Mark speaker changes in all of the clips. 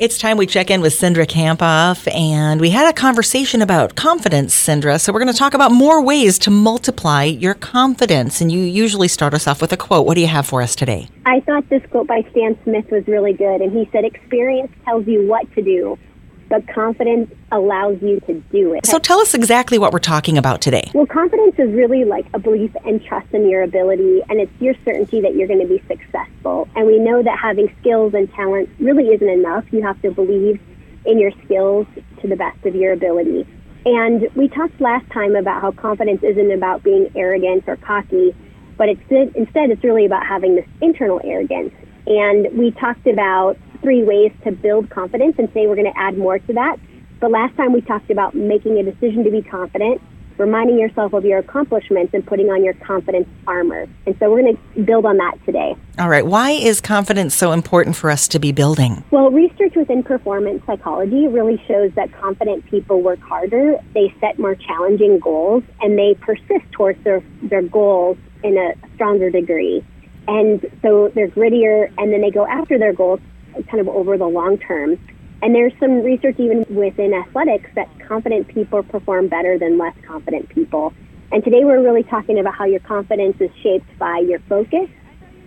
Speaker 1: It's time we check in with Cindra Kamphoff, and we had a conversation about confidence, Cindra. So we're going to talk about more ways to multiply your confidence. And you usually start us off with a quote. What do you have for us today?
Speaker 2: I thought this quote by Stan Smith was really good, and he said, "Experience tells you what to do, but confidence allows you to do it.
Speaker 1: So tell us exactly what we're talking about today.
Speaker 2: Well, confidence is really like a belief and trust in your ability, and it's your certainty that you're going to be successful. And we know that having skills and talent really isn't enough. You have to believe in your skills to the best of your ability. And we talked last time about how confidence isn't about being arrogant or cocky, but it's, instead it's really about having this internal arrogance. And we talked about three ways to build confidence, and today we're going to add more to that. But last time we talked about making a decision to be confident, reminding yourself of your accomplishments, and putting on your confidence armor. And so we're going to build on that today.
Speaker 1: All right. Why is confidence so important for us to be building?
Speaker 2: Well, research within performance psychology really shows that confident people work harder, they set more challenging goals, and they persist towards their, their goals in a stronger degree. And so they're grittier, and then they go after their goals kind of over the long term. And there's some research even within athletics that confident people perform better than less confident people. And today we're really talking about how your confidence is shaped by your focus,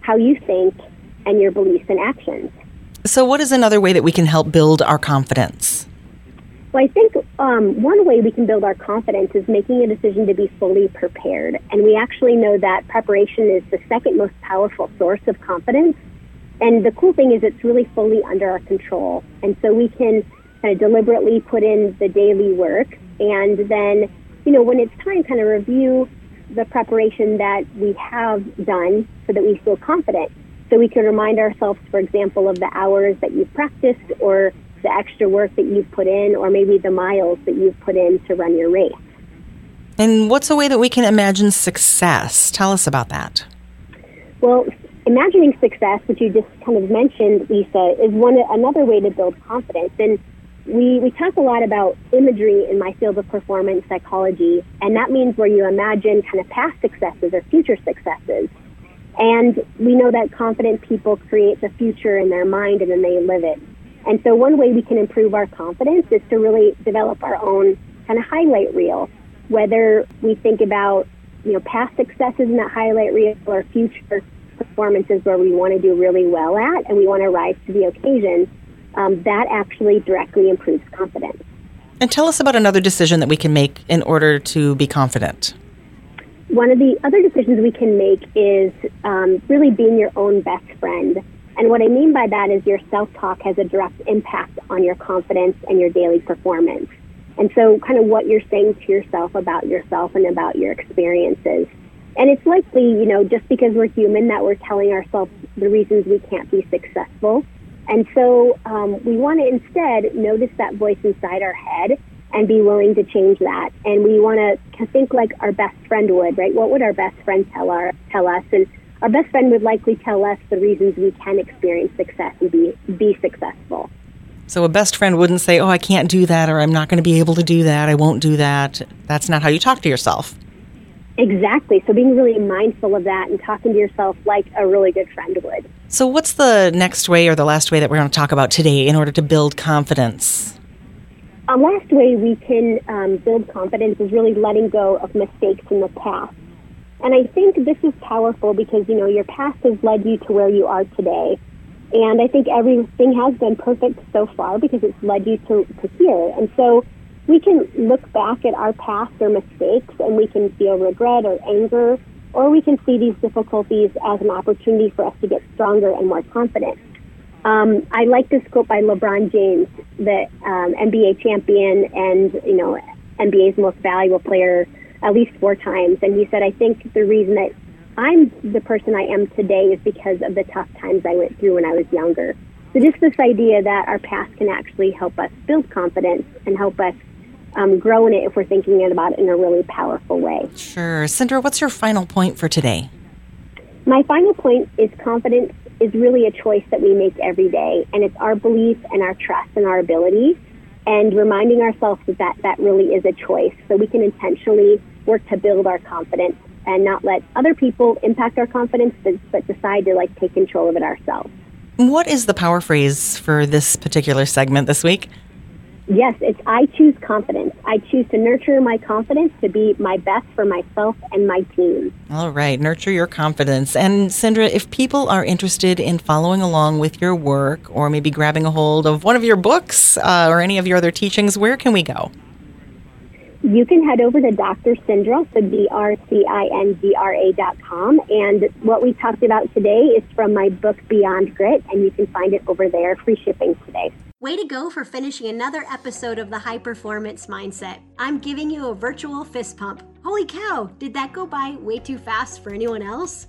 Speaker 2: how you think, and your beliefs and actions.
Speaker 1: So, what is another way that we can help build our confidence?
Speaker 2: Well, I think um, one way we can build our confidence is making a decision to be fully prepared. And we actually know that preparation is the second most powerful source of confidence. And the cool thing is it's really fully under our control. And so we can kind of deliberately put in the daily work and then, you know, when it's time, kind of review the preparation that we have done so that we feel confident. So we can remind ourselves, for example, of the hours that you've practiced or the extra work that you've put in or maybe the miles that you've put in to run your race.
Speaker 1: And what's a way that we can imagine success? Tell us about that.
Speaker 2: Well, imagining success, which you just kind of mentioned, Lisa, is one another way to build confidence. And we, we talk a lot about imagery in my field of performance psychology, and that means where you imagine kind of past successes or future successes. And we know that confident people create the future in their mind and then they live it. And so one way we can improve our confidence is to really develop our own kind of highlight reel, whether we think about, you know, past successes in that highlight reel or future performances where we want to do really well at and we want to rise to the occasion, um, that actually directly improves confidence.
Speaker 1: And tell us about another decision that we can make in order to be confident.
Speaker 2: One of the other decisions we can make is um, really being your own best friend. And what I mean by that is your self talk has a direct impact on your confidence and your daily performance. And so, kind of what you're saying to yourself about yourself and about your experiences. And it's likely, you know, just because we're human, that we're telling ourselves the reasons we can't be successful. And so um, we want to instead notice that voice inside our head and be willing to change that. And we want to think like our best friend would, right? What would our best friend tell our tell us? And our best friend would likely tell us the reasons we can experience success and be be successful.
Speaker 1: So a best friend wouldn't say, "Oh, I can't do that," or "I'm not going to be able to do that. I won't do that." That's not how you talk to yourself.
Speaker 2: Exactly. So being really mindful of that and talking to yourself like a really good friend would.
Speaker 1: So, what's the next way or the last way that we're going to talk about today in order to build confidence?
Speaker 2: A last way we can um, build confidence is really letting go of mistakes in the past. And I think this is powerful because, you know, your past has led you to where you are today. And I think everything has been perfect so far because it's led you to, to here. And so we can look back at our past or mistakes and we can feel regret or anger, or we can see these difficulties as an opportunity for us to get stronger and more confident. Um, I like this quote by LeBron James, the um, NBA champion and you know NBA's most valuable player at least four times, and he said, "I think the reason that I'm the person I am today is because of the tough times I went through when I was younger." So just this idea that our past can actually help us build confidence and help us um, grow in it if we're thinking about it in a really powerful way.
Speaker 1: Sure. Cindra, what's your final point for today?
Speaker 2: My final point is confidence is really a choice that we make every day, and it's our belief and our trust in our ability, and reminding ourselves that that, that really is a choice so we can intentionally work to build our confidence and not let other people impact our confidence, but, but decide to like take control of it ourselves.
Speaker 1: What is the power phrase for this particular segment this week?
Speaker 2: Yes, it's I choose confidence. I choose to nurture my confidence to be my best for myself and my team.
Speaker 1: All right, nurture your confidence. And Cindra, if people are interested in following along with your work or maybe grabbing a hold of one of your books uh, or any of your other teachings, where can we go?
Speaker 2: You can head over to Dr. Cindra, so D-R-C-I-N-D-R-A dot com. And what we talked about today is from my book, Beyond Grit, and you can find it over there, free shipping today.
Speaker 3: Way to go for finishing another episode of the High Performance Mindset. I'm giving you a virtual fist pump. Holy cow, did that go by way too fast for anyone else?